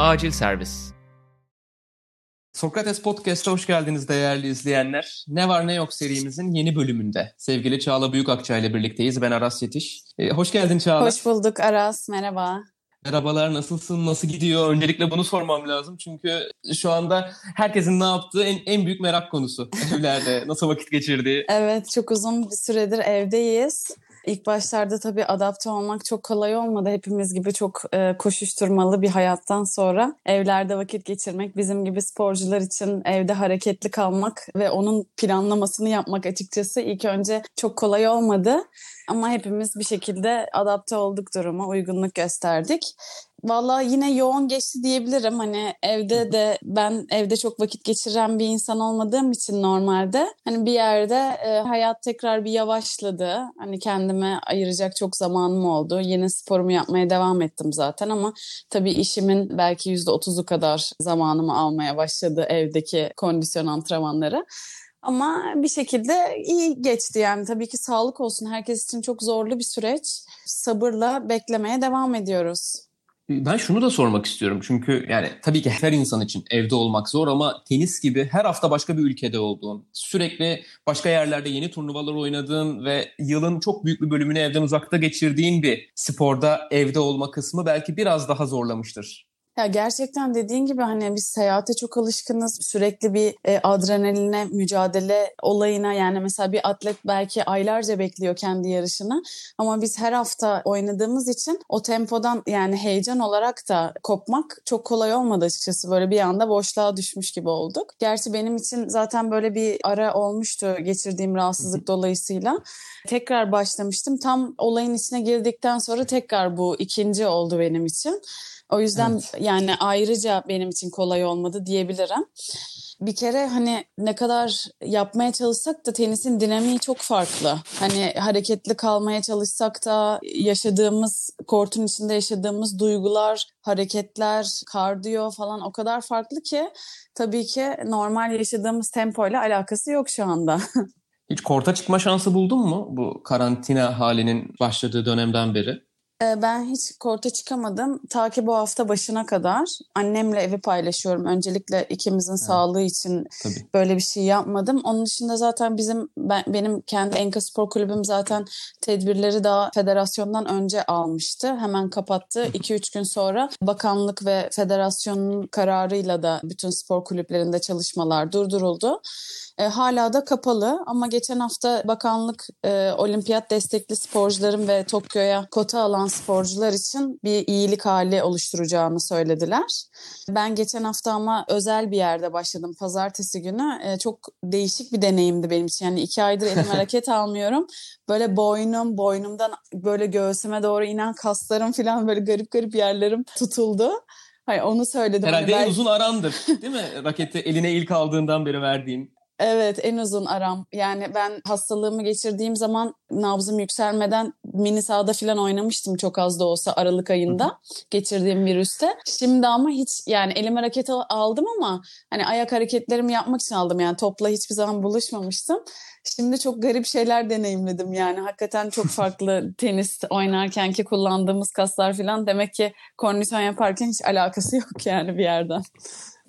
Acil Servis Sokrates Podcast'a hoş geldiniz değerli izleyenler. Ne var ne yok serimizin yeni bölümünde. Sevgili Çağla Büyükakça ile birlikteyiz. Ben Aras Yetiş. Ee, hoş geldin Çağla. Hoş bulduk Aras. Merhaba. Merhabalar, nasılsın, nasıl gidiyor? Öncelikle bunu sormam lazım. Çünkü şu anda herkesin ne yaptığı en, en büyük merak konusu. Evlerde nasıl vakit geçirdiği. Evet, çok uzun bir süredir evdeyiz. İlk başlarda tabii adapte olmak çok kolay olmadı. Hepimiz gibi çok e, koşuşturmalı bir hayattan sonra evlerde vakit geçirmek, bizim gibi sporcular için evde hareketli kalmak ve onun planlamasını yapmak açıkçası ilk önce çok kolay olmadı. Ama hepimiz bir şekilde adapte olduk duruma, uygunluk gösterdik. Valla yine yoğun geçti diyebilirim. Hani evde de ben evde çok vakit geçiren bir insan olmadığım için normalde hani bir yerde e, hayat tekrar bir yavaşladı. Hani kendime ayıracak çok zamanım oldu. Yine sporumu yapmaya devam ettim zaten ama tabii işimin belki %30'u kadar zamanımı almaya başladı evdeki kondisyon antrenmanları. Ama bir şekilde iyi geçti yani tabii ki sağlık olsun. Herkes için çok zorlu bir süreç. Sabırla beklemeye devam ediyoruz. Ben şunu da sormak istiyorum çünkü yani tabii ki her insan için evde olmak zor ama tenis gibi her hafta başka bir ülkede olduğun, sürekli başka yerlerde yeni turnuvalar oynadığın ve yılın çok büyük bir bölümünü evden uzakta geçirdiğin bir sporda evde olma kısmı belki biraz daha zorlamıştır. Ya gerçekten dediğin gibi hani biz seyahate çok alışkınız. Sürekli bir e, adrenaline, mücadele olayına yani mesela bir atlet belki aylarca bekliyor kendi yarışını. Ama biz her hafta oynadığımız için o tempodan yani heyecan olarak da kopmak çok kolay olmadı açıkçası. Böyle bir anda boşluğa düşmüş gibi olduk. Gerçi benim için zaten böyle bir ara olmuştu geçirdiğim rahatsızlık dolayısıyla. Tekrar başlamıştım. Tam olayın içine girdikten sonra tekrar bu ikinci oldu benim için. O yüzden evet. yani ayrıca benim için kolay olmadı diyebilirim. Bir kere hani ne kadar yapmaya çalışsak da tenisin dinamiği çok farklı. Hani hareketli kalmaya çalışsak da yaşadığımız, kortun içinde yaşadığımız duygular, hareketler, kardiyo falan o kadar farklı ki tabii ki normal yaşadığımız tempoyla alakası yok şu anda. Hiç korta çıkma şansı buldun mu bu karantina halinin başladığı dönemden beri? Ee, ben hiç korta çıkamadım. Ta ki bu hafta başına kadar. Annemle evi paylaşıyorum. Öncelikle ikimizin evet. sağlığı için Tabii. böyle bir şey yapmadım. Onun dışında zaten bizim ben, benim kendi Enka Spor Kulübüm zaten tedbirleri daha federasyondan önce almıştı. Hemen kapattı. 2-3 gün sonra bakanlık ve federasyonun kararıyla da bütün spor kulüplerinde çalışmalar durduruldu. E, hala da kapalı ama geçen hafta bakanlık e, olimpiyat destekli sporcuların ve Tokyo'ya kota alan sporcular için bir iyilik hali oluşturacağını söylediler. Ben geçen hafta ama özel bir yerde başladım pazartesi günü. E, çok değişik bir deneyimdi benim için. Yani iki aydır elim hareket almıyorum. Böyle boynum, boynumdan böyle göğsüme doğru inen kaslarım falan böyle garip garip yerlerim tutuldu. Hayır onu söyledim. Herhalde hani en uzun arandır değil mi? Raketi eline ilk aldığından beri verdiğin. Evet en uzun aram. Yani ben hastalığımı geçirdiğim zaman nabzım yükselmeden mini sahada falan oynamıştım çok az da olsa Aralık ayında geçirdiğim virüste. Şimdi ama hiç yani elim hareket aldım ama hani ayak hareketlerimi yapmak için aldım yani topla hiçbir zaman buluşmamıştım. Şimdi çok garip şeyler deneyimledim yani hakikaten çok farklı tenis oynarken ki kullandığımız kaslar falan demek ki kondisyon yaparken hiç alakası yok yani bir yerden.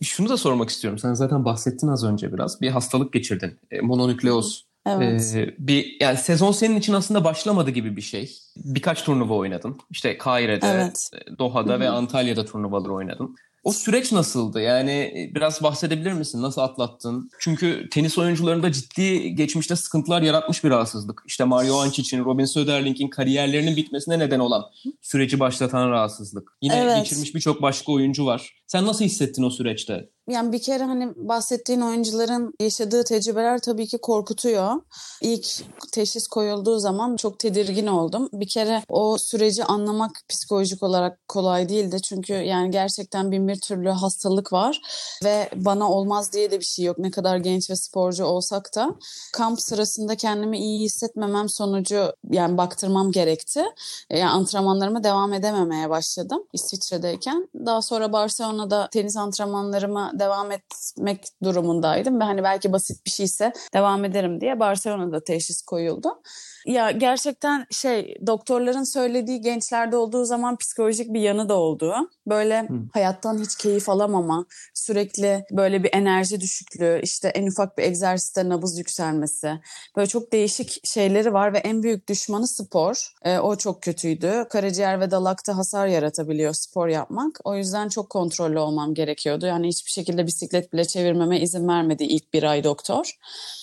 Şunu da sormak istiyorum. Sen zaten bahsettin az önce biraz. Bir hastalık geçirdin. E, mononükleoz. Evet. Ee, bir yani sezon senin için aslında başlamadı gibi bir şey. Birkaç turnuva oynadın. İşte Kaire'de, evet. Doha'da Hı-hı. ve Antalya'da turnuvalar oynadın. O süreç nasıldı? Yani e, biraz bahsedebilir misin? Nasıl atlattın? Çünkü tenis oyuncularında ciddi geçmişte sıkıntılar yaratmış bir rahatsızlık. İşte Mario Ancic'in, Robin Söderling'in kariyerlerinin bitmesine neden olan süreci başlatan rahatsızlık. Yine evet. geçirmiş birçok başka oyuncu var. Sen nasıl hissettin o süreçte? Yani bir kere hani bahsettiğin oyuncuların yaşadığı tecrübeler tabii ki korkutuyor. İlk teşhis koyulduğu zaman çok tedirgin oldum. Bir kere o süreci anlamak psikolojik olarak kolay değildi. Çünkü yani gerçekten bin bir türlü hastalık var ve bana olmaz diye de bir şey yok. Ne kadar genç ve sporcu olsak da kamp sırasında kendimi iyi hissetmemem sonucu yani baktırmam gerekti. Yani antrenmanlarıma devam edememeye başladım İsviçre'deyken. Daha sonra Barcelona Barcelona'da tenis antrenmanlarıma devam etmek durumundaydım ve hani belki basit bir şeyse devam ederim diye Barcelona'da teşhis koyuldu. Ya gerçekten şey doktorların söylediği gençlerde olduğu zaman psikolojik bir yanı da oldu. Böyle hmm. hayattan hiç keyif alamama, sürekli böyle bir enerji düşüklüğü, işte en ufak bir egzersizde nabız yükselmesi. Böyle çok değişik şeyleri var ve en büyük düşmanı spor. E, o çok kötüydü. Karaciğer ve dalakta hasar yaratabiliyor spor yapmak. O yüzden çok kontrollü olmam gerekiyordu. Yani hiçbir şekilde bisiklet bile çevirmeme izin vermedi ilk bir ay doktor.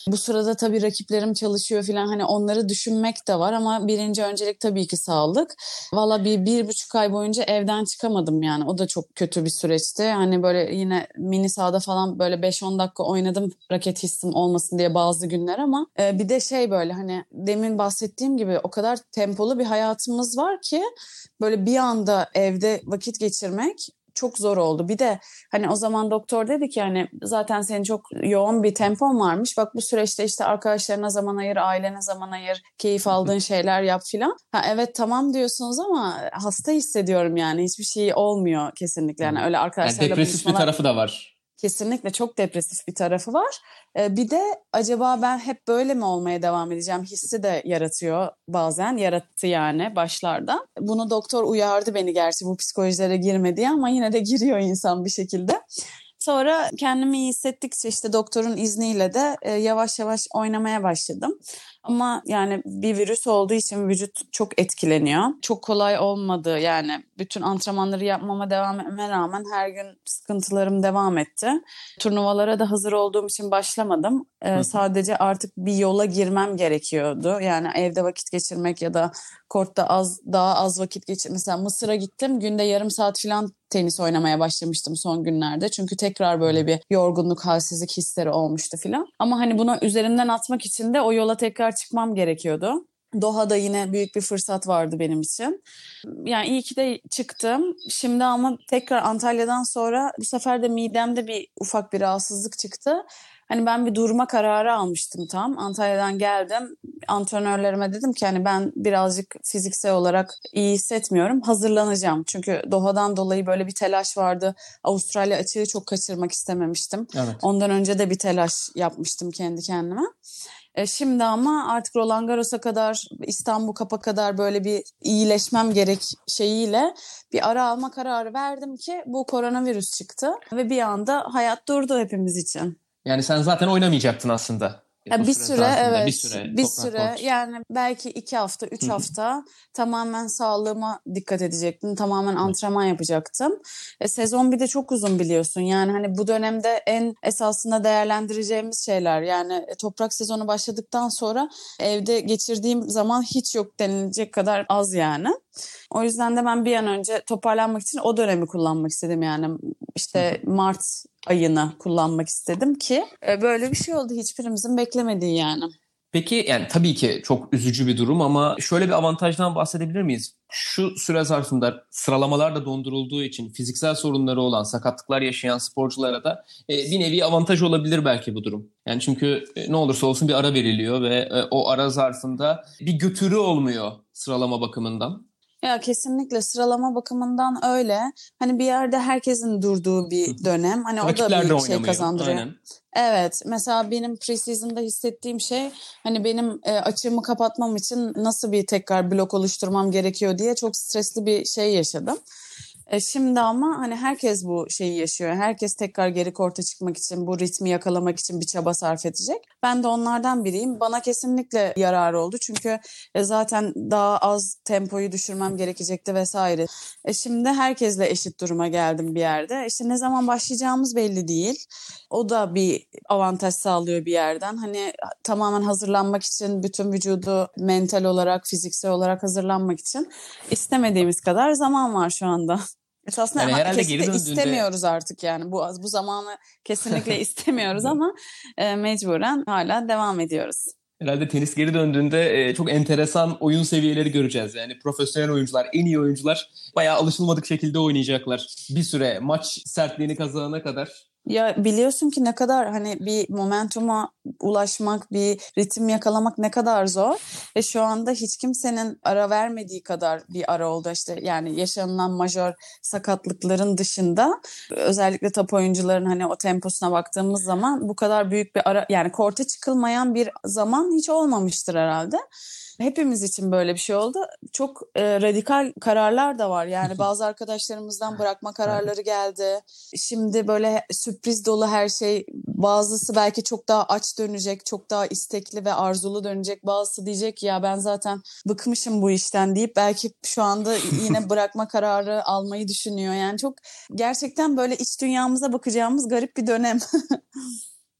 Bu sırada tabii rakiplerim çalışıyor falan hani onları düşünmek de var ama birinci öncelik tabii ki sağlık. Valla bir, bir buçuk ay boyunca evden çıkamadım yani o da çok kötü bir süreçti. Hani böyle yine mini sahada falan böyle 5-10 dakika oynadım raket hissim olmasın diye bazı günler ama e, bir de şey böyle hani demin bahsettiğim gibi o kadar tempolu bir hayatımız var ki böyle bir anda evde vakit geçirmek çok zor oldu. Bir de hani o zaman doktor dedi ki hani zaten senin çok yoğun bir tempon varmış. Bak bu süreçte işte arkadaşlarına zaman ayır, ailene zaman ayır, keyif aldığın şeyler yap filan. Ha evet tamam diyorsunuz ama hasta hissediyorum yani. Hiçbir şey olmuyor kesinlikle. Yani öyle arkadaşlarla yani depresif bir tarafı da var. Kesinlikle çok depresif bir tarafı var. Ee, bir de acaba ben hep böyle mi olmaya devam edeceğim hissi de yaratıyor bazen. Yarattı yani başlarda. Bunu doktor uyardı beni gerçi bu psikolojilere girme diye ama yine de giriyor insan bir şekilde. Sonra kendimi iyi hissettikçe işte doktorun izniyle de e, yavaş yavaş oynamaya başladım. Ama yani bir virüs olduğu için vücut çok etkileniyor. Çok kolay olmadı yani bütün antrenmanları yapmama devam etmeme rağmen her gün sıkıntılarım devam etti. Turnuvalara da hazır olduğum için başlamadım. Ee, sadece artık bir yola girmem gerekiyordu. Yani evde vakit geçirmek ya da kortta az daha az vakit geçir. Mesela Mısır'a gittim. Günde yarım saat falan tenis oynamaya başlamıştım son günlerde. Çünkü tekrar böyle bir yorgunluk, halsizlik hisleri olmuştu falan. Ama hani bunu üzerinden atmak için de o yola tekrar çıkmam gerekiyordu. Doha'da yine büyük bir fırsat vardı benim için. Yani iyi ki de çıktım. Şimdi ama tekrar Antalya'dan sonra bu sefer de midemde bir ufak bir rahatsızlık çıktı. Hani ben bir durma kararı almıştım tam. Antalya'dan geldim. Antrenörlerime dedim ki hani ben birazcık fiziksel olarak iyi hissetmiyorum. Hazırlanacağım. Çünkü Doha'dan dolayı böyle bir telaş vardı. Avustralya açığı çok kaçırmak istememiştim. Evet. Ondan önce de bir telaş yapmıştım kendi kendime. E, şimdi ama artık Roland Garros'a kadar İstanbul Kap'a kadar böyle bir iyileşmem gerek şeyiyle bir ara alma kararı verdim ki bu koronavirüs çıktı ve bir anda hayat durdu hepimiz için. Yani sen zaten oynamayacaktın aslında. Ya bir süre, süre evet bir süre, bir süre. yani belki iki hafta üç hafta tamamen sağlığıma dikkat edecektim. Tamamen antrenman yapacaktım. E, sezon bir de çok uzun biliyorsun. Yani hani bu dönemde en esasında değerlendireceğimiz şeyler. Yani e, toprak sezonu başladıktan sonra evde geçirdiğim zaman hiç yok denilecek kadar az yani. O yüzden de ben bir an önce toparlanmak için o dönemi kullanmak istedim yani işte Mart ayını kullanmak istedim ki e, böyle bir şey oldu hiçbirimizin beklemediği yani. Peki yani tabii ki çok üzücü bir durum ama şöyle bir avantajdan bahsedebilir miyiz? Şu süre zarfında sıralamalar da dondurulduğu için fiziksel sorunları olan, sakatlıklar yaşayan sporculara da e, bir nevi avantaj olabilir belki bu durum. Yani çünkü e, ne olursa olsun bir ara veriliyor ve e, o ara zarfında bir götürü olmuyor sıralama bakımından. Ya kesinlikle sıralama bakımından öyle. Hani bir yerde herkesin durduğu bir dönem. Hani o da bir şey kazandırıyor. Aynen. Evet. Mesela benim preseason'da hissettiğim şey hani benim e, açığımı kapatmam için nasıl bir tekrar blok oluşturmam gerekiyor diye çok stresli bir şey yaşadım. E şimdi ama hani herkes bu şeyi yaşıyor. Herkes tekrar geri korta çıkmak için, bu ritmi yakalamak için bir çaba sarf edecek. Ben de onlardan biriyim. Bana kesinlikle yararı oldu. Çünkü e, zaten daha az tempoyu düşürmem gerekecekti vesaire. E şimdi herkesle eşit duruma geldim bir yerde. İşte ne zaman başlayacağımız belli değil. O da bir avantaj sağlıyor bir yerden. Hani tamamen hazırlanmak için bütün vücudu mental olarak, fiziksel olarak hazırlanmak için istemediğimiz kadar zaman var şu anda. Esasında yani herhalde geri döndüğünde... istemiyoruz artık yani bu bu zamanı kesinlikle istemiyoruz ama e, mecburen hala devam ediyoruz. Herhalde tenis geri döndüğünde e, çok enteresan oyun seviyeleri göreceğiz. Yani profesyonel oyuncular, en iyi oyuncular bayağı alışılmadık şekilde oynayacaklar. Bir süre maç sertliğini kazanana kadar ya biliyorsun ki ne kadar hani bir momentuma ulaşmak, bir ritim yakalamak ne kadar zor. Ve şu anda hiç kimsenin ara vermediği kadar bir ara oldu. işte yani yaşanılan majör sakatlıkların dışında özellikle top oyuncuların hani o temposuna baktığımız zaman bu kadar büyük bir ara yani korte çıkılmayan bir zaman hiç olmamıştır herhalde. Hepimiz için böyle bir şey oldu. Çok e, radikal kararlar da var. Yani bazı arkadaşlarımızdan bırakma kararları geldi. Şimdi böyle sürpriz dolu her şey. Bazısı belki çok daha aç dönecek, çok daha istekli ve arzulu dönecek. Bazısı diyecek ya ben zaten bıkmışım bu işten deyip belki şu anda yine bırakma kararı almayı düşünüyor. Yani çok gerçekten böyle iç dünyamıza bakacağımız garip bir dönem.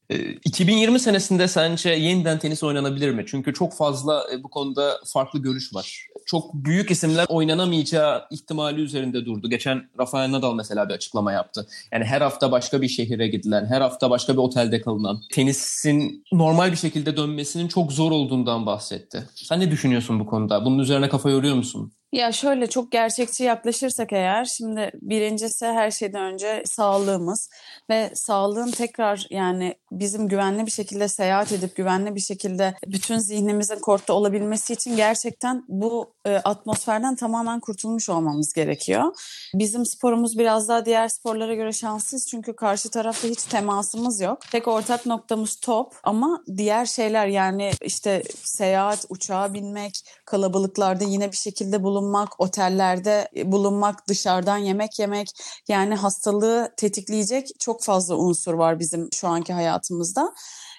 2020 senesinde sence yeniden tenis oynanabilir mi? Çünkü çok fazla e, bu konuda farklı görüş var. Çok büyük isimler oynanamayacağı ihtimali üzerinde durdu. Geçen Rafael Nadal mesela bir açıklama yaptı. Yani her hafta başka bir şehire gidilen, her hafta başka bir otelde kalınan, tenisin normal bir şekilde dönmesinin çok zor olduğundan bahsetti. Sen ne düşünüyorsun bu konuda? Bunun üzerine kafa yoruyor musun? Ya şöyle çok gerçekçi yaklaşırsak eğer şimdi birincisi her şeyden önce sağlığımız ve sağlığın tekrar yani bizim güvenli bir şekilde seyahat edip güvenli bir şekilde bütün zihnimizin korkta olabilmesi için gerçekten bu e, atmosferden tamamen kurtulmuş olmamız gerekiyor. Bizim sporumuz biraz daha diğer sporlara göre şanssız çünkü karşı tarafta hiç temasımız yok. Tek ortak noktamız top ama diğer şeyler yani işte seyahat, uçağa binmek, kalabalıklarda yine bir şekilde bulunmak, otellerde bulunmak, dışarıdan yemek yemek yani hastalığı tetikleyecek çok fazla unsur var bizim şu anki hayatımızda.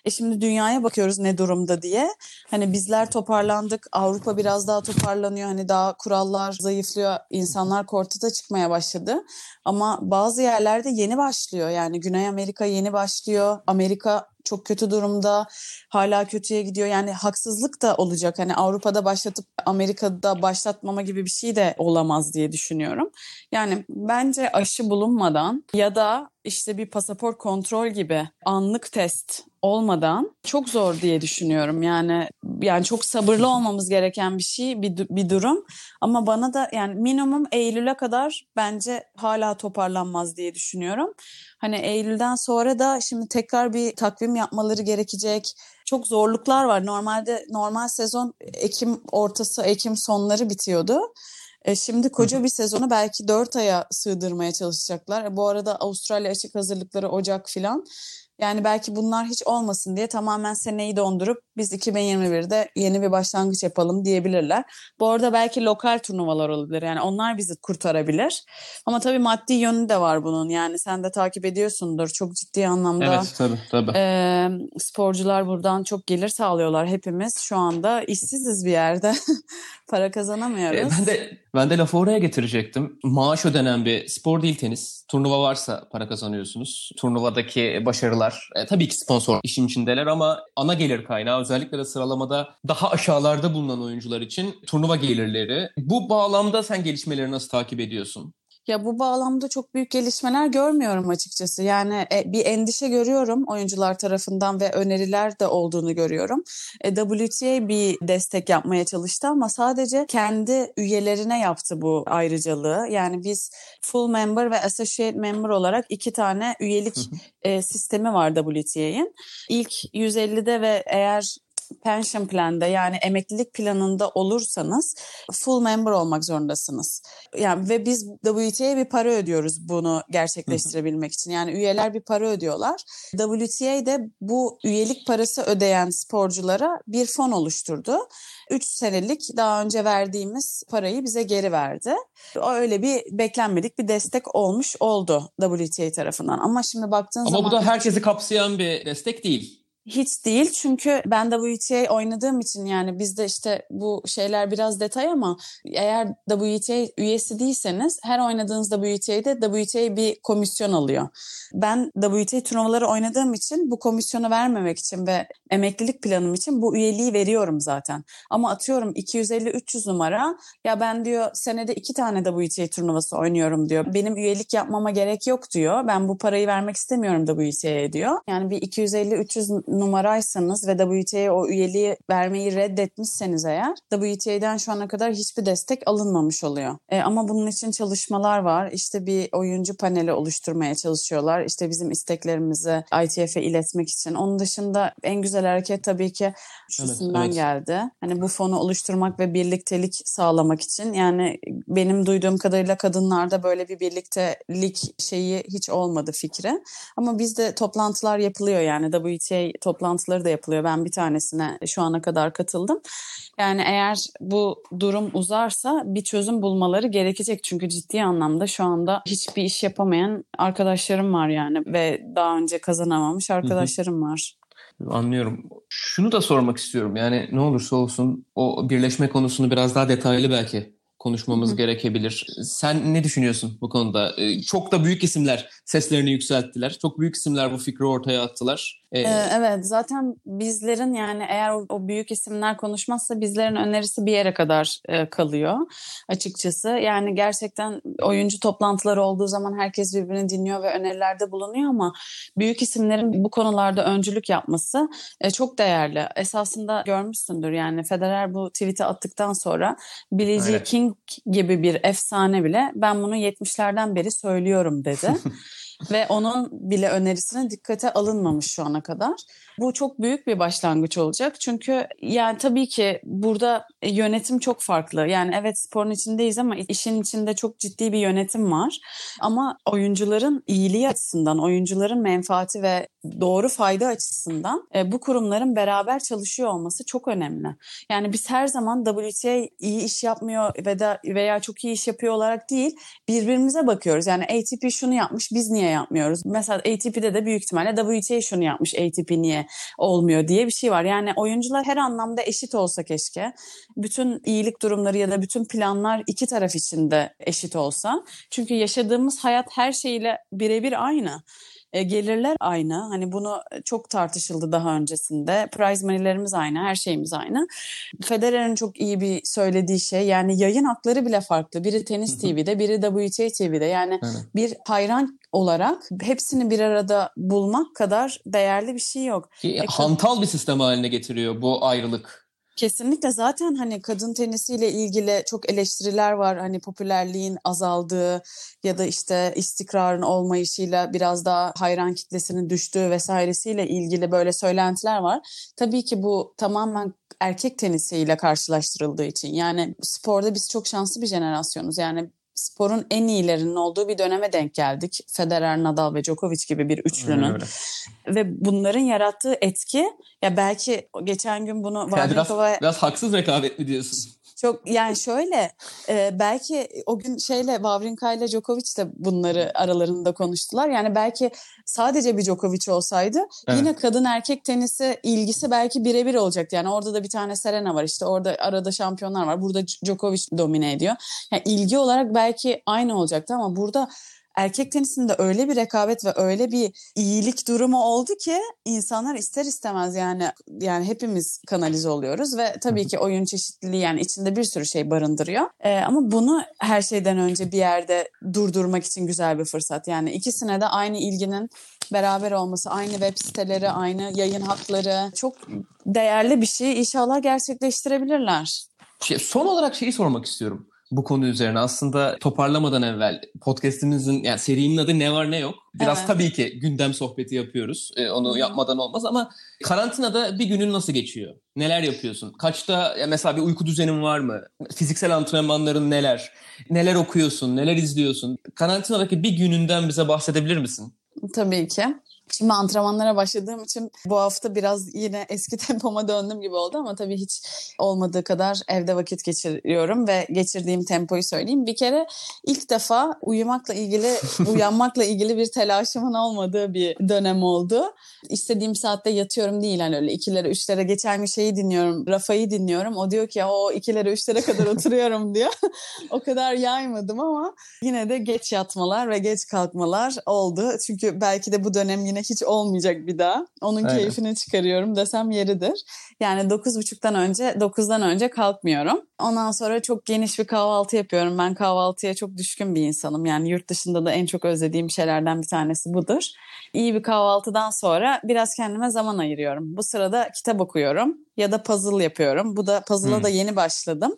E şimdi dünyaya bakıyoruz ne durumda diye. Hani bizler toparlandık. Avrupa biraz daha toparlanıyor. Hani daha kurallar zayıflıyor. İnsanlar kortada çıkmaya başladı. Ama bazı yerlerde yeni başlıyor. Yani Güney Amerika yeni başlıyor. Amerika çok kötü durumda. Hala kötüye gidiyor. Yani haksızlık da olacak. Hani Avrupa'da başlatıp Amerika'da başlatmama gibi bir şey de olamaz diye düşünüyorum. Yani bence aşı bulunmadan ya da işte bir pasaport kontrol gibi anlık test olmadan çok zor diye düşünüyorum. Yani yani çok sabırlı olmamız gereken bir şey, bir, bir durum. Ama bana da yani minimum Eylül'e kadar bence hala toparlanmaz diye düşünüyorum. Hani Eylül'den sonra da şimdi tekrar bir takvim yapmaları gerekecek. Çok zorluklar var. Normalde normal sezon Ekim ortası, Ekim sonları bitiyordu. E şimdi koca bir sezonu belki 4 aya sığdırmaya çalışacaklar. E bu arada Avustralya açık hazırlıkları Ocak filan. Yani belki bunlar hiç olmasın diye tamamen seneyi dondurup biz 2021'de yeni bir başlangıç yapalım diyebilirler. Bu arada belki lokal turnuvalar olabilir. Yani onlar bizi kurtarabilir. Ama tabii maddi yönü de var bunun. Yani sen de takip ediyorsundur. Çok ciddi anlamda. Evet tabii tabii. E, sporcular buradan çok gelir sağlıyorlar. Hepimiz şu anda işsiziz bir yerde. Para kazanamıyoruz. E, ben de ben de lafı oraya getirecektim. Maaş ödenen bir spor değil tenis. Turnuva varsa para kazanıyorsunuz. Turnuvadaki başarılar e, tabii ki sponsor işin içindeler ama ana gelir kaynağı özellikle de sıralamada daha aşağılarda bulunan oyuncular için turnuva gelirleri. Bu bağlamda sen gelişmeleri nasıl takip ediyorsun? Ya bu bağlamda çok büyük gelişmeler görmüyorum açıkçası. Yani e, bir endişe görüyorum oyuncular tarafından ve öneriler de olduğunu görüyorum. E, WTA bir destek yapmaya çalıştı ama sadece kendi üyelerine yaptı bu ayrıcalığı. Yani biz full member ve associate member olarak iki tane üyelik e, sistemi var WTA'nin. İlk 150'de ve eğer pension planda yani emeklilik planında olursanız full member olmak zorundasınız. Yani ve biz WTA'ya bir para ödüyoruz bunu gerçekleştirebilmek için. Yani üyeler bir para ödüyorlar. WTA de bu üyelik parası ödeyen sporculara bir fon oluşturdu. 3 senelik daha önce verdiğimiz parayı bize geri verdi. Öyle bir beklenmedik bir destek olmuş oldu WTA tarafından. Ama şimdi baktığın Ama zaman... Ama bu da herkesi kapsayan bir destek değil. Hiç değil çünkü ben WTA oynadığım için yani bizde işte bu şeyler biraz detay ama eğer WTA üyesi değilseniz her oynadığınız WTA'de WTA bir komisyon alıyor. Ben WTA turnuvaları oynadığım için bu komisyonu vermemek için ve emeklilik planım için bu üyeliği veriyorum zaten. Ama atıyorum 250-300 numara ya ben diyor senede iki tane WTA turnuvası oynuyorum diyor. Benim üyelik yapmama gerek yok diyor. Ben bu parayı vermek istemiyorum WTA'ye diyor. Yani bir 250-300 numaraysanız ve WTA'ya o üyeliği vermeyi reddetmişseniz eğer WTA'den şu ana kadar hiçbir destek alınmamış oluyor. E, ama bunun için çalışmalar var. İşte bir oyuncu paneli oluşturmaya çalışıyorlar. İşte bizim isteklerimizi ITF'e iletmek için. Onun dışında en güzel hareket tabii ki şusundan evet, evet. geldi. Hani bu fonu oluşturmak ve birliktelik sağlamak için. Yani benim duyduğum kadarıyla kadınlarda böyle bir birliktelik şeyi hiç olmadı fikri. Ama bizde toplantılar yapılıyor yani WTA toplantıları da yapılıyor. Ben bir tanesine şu ana kadar katıldım. Yani eğer bu durum uzarsa bir çözüm bulmaları gerekecek. Çünkü ciddi anlamda şu anda hiçbir iş yapamayan arkadaşlarım var yani ve daha önce kazanamamış arkadaşlarım var. Anlıyorum. Şunu da sormak istiyorum. Yani ne olursa olsun o birleşme konusunu biraz daha detaylı belki konuşmamız Hı. gerekebilir. Sen ne düşünüyorsun bu konuda? Ee, çok da büyük isimler seslerini yükselttiler. Çok büyük isimler bu fikri ortaya attılar. Ee, ee, evet zaten bizlerin yani eğer o, o büyük isimler konuşmazsa bizlerin önerisi bir yere kadar e, kalıyor açıkçası. Yani gerçekten oyuncu toplantıları olduğu zaman herkes birbirini dinliyor ve önerilerde bulunuyor ama büyük isimlerin bu konularda öncülük yapması e, çok değerli. Esasında görmüşsündür yani Federer bu tweet'i attıktan sonra Billie Jean King gibi bir efsane bile ben bunu 70'lerden beri söylüyorum dedi. ve onun bile önerisine dikkate alınmamış şu ana kadar. Bu çok büyük bir başlangıç olacak. Çünkü yani tabii ki burada yönetim çok farklı. Yani evet sporun içindeyiz ama işin içinde çok ciddi bir yönetim var. Ama oyuncuların iyiliği açısından, oyuncuların menfaati ve doğru fayda açısından e, bu kurumların beraber çalışıyor olması çok önemli. Yani biz her zaman WTA iyi iş yapmıyor veya çok iyi iş yapıyor olarak değil, birbirimize bakıyoruz. Yani ATP şunu yapmış, biz niye yapmıyoruz? Mesela ATP'de de büyük ihtimalle WTA şunu yapmış, ATP niye olmuyor diye bir şey var. Yani oyuncular her anlamda eşit olsa keşke. Bütün iyilik durumları ya da bütün planlar iki taraf için de eşit olsa. Çünkü yaşadığımız hayat her şeyle birebir aynı. E, gelirler aynı. Hani bunu çok tartışıldı daha öncesinde. Prize money'lerimiz aynı, her şeyimiz aynı. Federer'in çok iyi bir söylediği şey yani yayın hakları bile farklı. Biri Tenis TV'de, biri WTA TV'de. Yani Aynen. bir hayran olarak hepsini bir arada bulmak kadar değerli bir şey yok. Ki, e, hantal bir sistem haline getiriyor bu ayrılık. Kesinlikle zaten hani kadın tenisiyle ilgili çok eleştiriler var. Hani popülerliğin azaldığı ya da işte istikrarın olmayışıyla biraz daha hayran kitlesinin düştüğü vesairesiyle ilgili böyle söylentiler var. Tabii ki bu tamamen erkek tenisiyle karşılaştırıldığı için. Yani sporda biz çok şanslı bir jenerasyonuz. Yani sporun en iyilerinin olduğu bir döneme denk geldik. Federer, Nadal ve Djokovic gibi bir üçlünün. Öyle. Ve bunların yarattığı etki ya belki geçen gün bunu yani biraz, biraz haksız rekabet mi diyorsun? Çok yani şöyle e, belki o gün şeyle Wawrinka ile Djokovic de bunları aralarında konuştular. Yani belki sadece bir Djokovic olsaydı evet. yine kadın erkek tenisi ilgisi belki birebir olacaktı. Yani orada da bir tane Serena var işte orada arada şampiyonlar var. Burada Djokovic domine ediyor. Yani ilgi olarak belki aynı olacaktı ama burada erkek tenisinde öyle bir rekabet ve öyle bir iyilik durumu oldu ki insanlar ister istemez yani yani hepimiz kanalize oluyoruz ve tabii ki oyun çeşitliliği yani içinde bir sürü şey barındırıyor. Ee, ama bunu her şeyden önce bir yerde durdurmak için güzel bir fırsat. Yani ikisine de aynı ilginin beraber olması, aynı web siteleri, aynı yayın hakları çok değerli bir şey. İnşallah gerçekleştirebilirler. Şey, son olarak şeyi sormak istiyorum bu konu üzerine. Aslında toparlamadan evvel podcast'imizin yani serinin adı ne var ne yok. Biraz evet. tabii ki gündem sohbeti yapıyoruz. Ee, onu yapmadan olmaz ama karantinada bir günün nasıl geçiyor? Neler yapıyorsun? Kaçta ya mesela bir uyku düzenin var mı? Fiziksel antrenmanların neler? Neler okuyorsun? Neler izliyorsun? Karantinadaki bir gününden bize bahsedebilir misin? Tabii ki. Şimdi antrenmanlara başladığım için bu hafta biraz yine eski tempoma döndüm gibi oldu ama tabii hiç olmadığı kadar evde vakit geçiriyorum ve geçirdiğim tempoyu söyleyeyim. Bir kere ilk defa uyumakla ilgili, uyanmakla ilgili bir telaşımın olmadığı bir dönem oldu. İstediğim saatte yatıyorum değil hani öyle ikilere üçlere geçen gün şeyi dinliyorum, Rafa'yı dinliyorum. O diyor ki o ikilere üçlere kadar oturuyorum diyor. o kadar yaymadım ama yine de geç yatmalar ve geç kalkmalar oldu. Çünkü belki de bu dönem yine yani hiç olmayacak bir daha. Onun Aynen. keyfini çıkarıyorum desem yeridir. Yani 9.30'dan önce 9'dan önce kalkmıyorum. Ondan sonra çok geniş bir kahvaltı yapıyorum. Ben kahvaltıya çok düşkün bir insanım. Yani yurt dışında da en çok özlediğim şeylerden bir tanesi budur. İyi bir kahvaltıdan sonra biraz kendime zaman ayırıyorum. Bu sırada kitap okuyorum ya da puzzle yapıyorum. Bu da puzzle'a hmm. da yeni başladım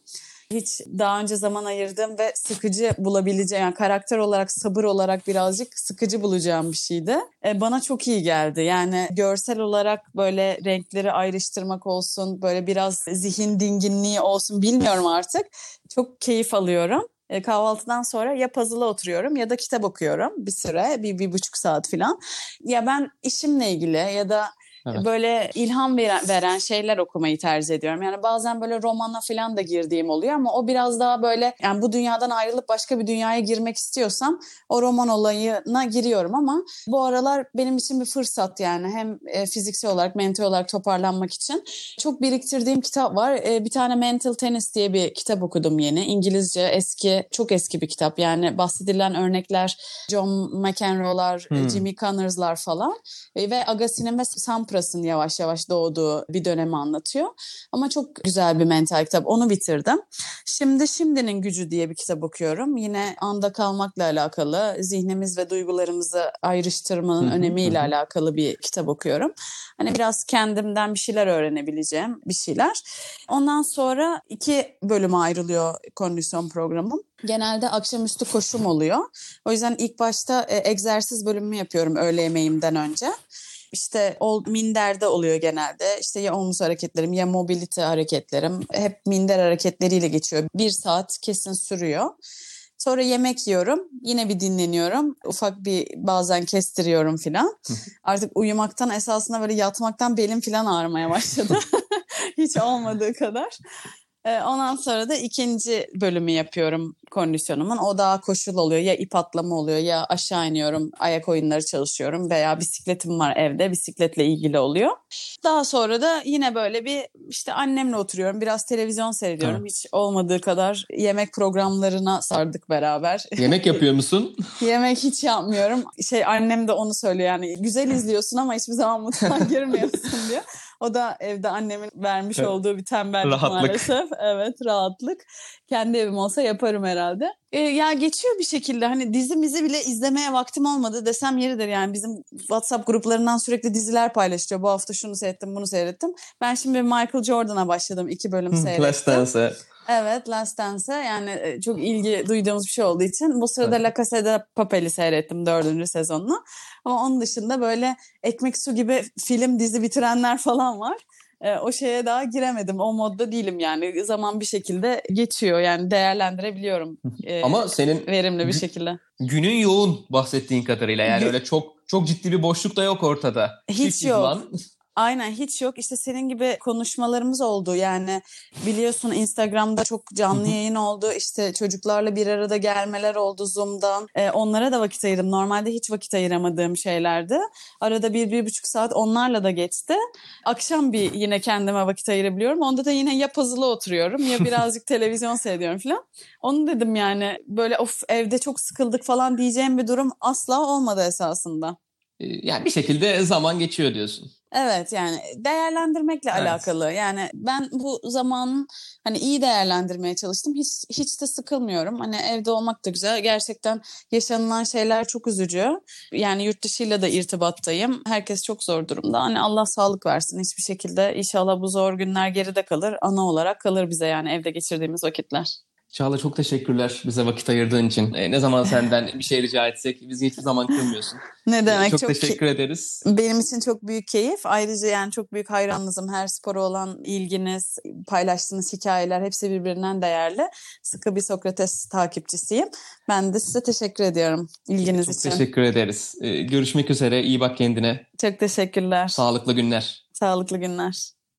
hiç daha önce zaman ayırdığım ve sıkıcı bulabileceğim yani karakter olarak sabır olarak birazcık sıkıcı bulacağım bir şeydi. E, bana çok iyi geldi. Yani görsel olarak böyle renkleri ayrıştırmak olsun, böyle biraz zihin dinginliği olsun bilmiyorum artık. Çok keyif alıyorum e, kahvaltıdan sonra ya puzzle'a oturuyorum ya da kitap okuyorum bir süre bir, bir buçuk saat falan. Ya ben işimle ilgili ya da Evet. Böyle ilham veren, veren şeyler okumayı tercih ediyorum. Yani bazen böyle romana falan da girdiğim oluyor ama o biraz daha böyle yani bu dünyadan ayrılıp başka bir dünyaya girmek istiyorsam o roman olayına giriyorum ama bu aralar benim için bir fırsat yani hem e, fiziksel olarak mental olarak toparlanmak için. Çok biriktirdiğim kitap var. E, bir tane Mental Tennis diye bir kitap okudum yeni. İngilizce eski, çok eski bir kitap. Yani bahsedilen örnekler John McEnroe'lar, hmm. Jimmy Connors'lar falan e, ve Agassi ve Sam Sampras'ın yavaş yavaş doğduğu bir dönemi anlatıyor. Ama çok güzel bir mental kitap. Onu bitirdim. Şimdi Şimdinin Gücü diye bir kitap okuyorum. Yine anda kalmakla alakalı, zihnimiz ve duygularımızı ayrıştırmanın önemiyle alakalı bir kitap okuyorum. Hani biraz kendimden bir şeyler öğrenebileceğim bir şeyler. Ondan sonra iki bölüme ayrılıyor kondisyon programım. Genelde akşamüstü koşum oluyor. O yüzden ilk başta e, egzersiz bölümümü yapıyorum öğle yemeğimden önce işte o minderde oluyor genelde. İşte ya omuz hareketlerim ya mobilite hareketlerim hep minder hareketleriyle geçiyor. Bir saat kesin sürüyor. Sonra yemek yiyorum. Yine bir dinleniyorum. Ufak bir bazen kestiriyorum filan. Artık uyumaktan esasında böyle yatmaktan belim filan ağrımaya başladı. Hiç olmadığı kadar. Ee, ondan sonra da ikinci bölümü yapıyorum kondisyonumun. O daha koşul oluyor. Ya ip atlama oluyor ya aşağı iniyorum. Ayak oyunları çalışıyorum veya bisikletim var evde. Bisikletle ilgili oluyor. Daha sonra da yine böyle bir işte annemle oturuyorum. Biraz televizyon seyrediyorum. Evet. Hiç olmadığı kadar yemek programlarına sardık beraber. Yemek yapıyor musun? yemek hiç yapmıyorum. Şey annem de onu söylüyor yani güzel izliyorsun ama hiçbir zaman mutfağa girmiyorsun diyor. O da evde annemin vermiş evet. olduğu bir tembellik rahatlık. maalesef. Evet rahatlık. Kendi evim olsa yaparım herhalde. Ee, ya geçiyor bir şekilde hani dizimizi bile izlemeye vaktim olmadı desem yeridir. Yani bizim WhatsApp gruplarından sürekli diziler paylaşıyor. Bu hafta şunu seyrettim bunu seyrettim. Ben şimdi Michael Jordan'a başladım. iki bölüm seyrettim. Last Dance. Evet Last Dance'e yani e, çok ilgi duyduğumuz bir şey olduğu için bu sırada evet. La Casa de Papel'i seyrettim dördüncü sezonunu. Ama onun dışında böyle ekmek su gibi film dizi bitirenler falan var. E, o şeye daha giremedim. O modda değilim yani. Zaman bir şekilde geçiyor yani değerlendirebiliyorum. E, Ama senin verimli bir şekilde. Günün yoğun bahsettiğin kadarıyla yani öyle çok çok ciddi bir boşluk da yok ortada. Hiç Çift yok. Aynen hiç yok. İşte senin gibi konuşmalarımız oldu. Yani biliyorsun Instagram'da çok canlı yayın oldu. İşte çocuklarla bir arada gelmeler oldu Zoom'dan. Ee, onlara da vakit ayırdım. Normalde hiç vakit ayıramadığım şeylerdi. Arada bir, bir buçuk saat onlarla da geçti. Akşam bir yine kendime vakit ayırabiliyorum. Onda da yine ya puzzle'a oturuyorum ya birazcık televizyon seyrediyorum falan. Onu dedim yani böyle of evde çok sıkıldık falan diyeceğim bir durum asla olmadı esasında. Ee, yani bir şekilde zaman geçiyor diyorsun. Evet yani değerlendirmekle evet. alakalı. Yani ben bu zamanın hani iyi değerlendirmeye çalıştım. Hiç hiç de sıkılmıyorum. Hani evde olmak da güzel. Gerçekten yaşanılan şeyler çok üzücü. Yani yurt dışıyla da irtibattayım. Herkes çok zor durumda. Hani Allah sağlık versin hiçbir şekilde. İnşallah bu zor günler geride kalır. Ana olarak kalır bize yani evde geçirdiğimiz vakitler. Çağla çok teşekkürler bize vakit ayırdığın için. E, ne zaman senden bir şey rica etsek bizi hiçbir zaman kırmıyorsun. ne demek. çok, çok teşekkür ederiz. Benim için çok büyük keyif. Ayrıca yani çok büyük hayranınızım. Her spora olan ilginiz, paylaştığınız hikayeler hepsi birbirinden değerli. Sıkı bir Sokrates takipçisiyim. Ben de size teşekkür ediyorum ilginiz çok için. Çok teşekkür ederiz. Ee, görüşmek üzere. İyi bak kendine. Çok teşekkürler. Sağlıklı günler. Sağlıklı günler.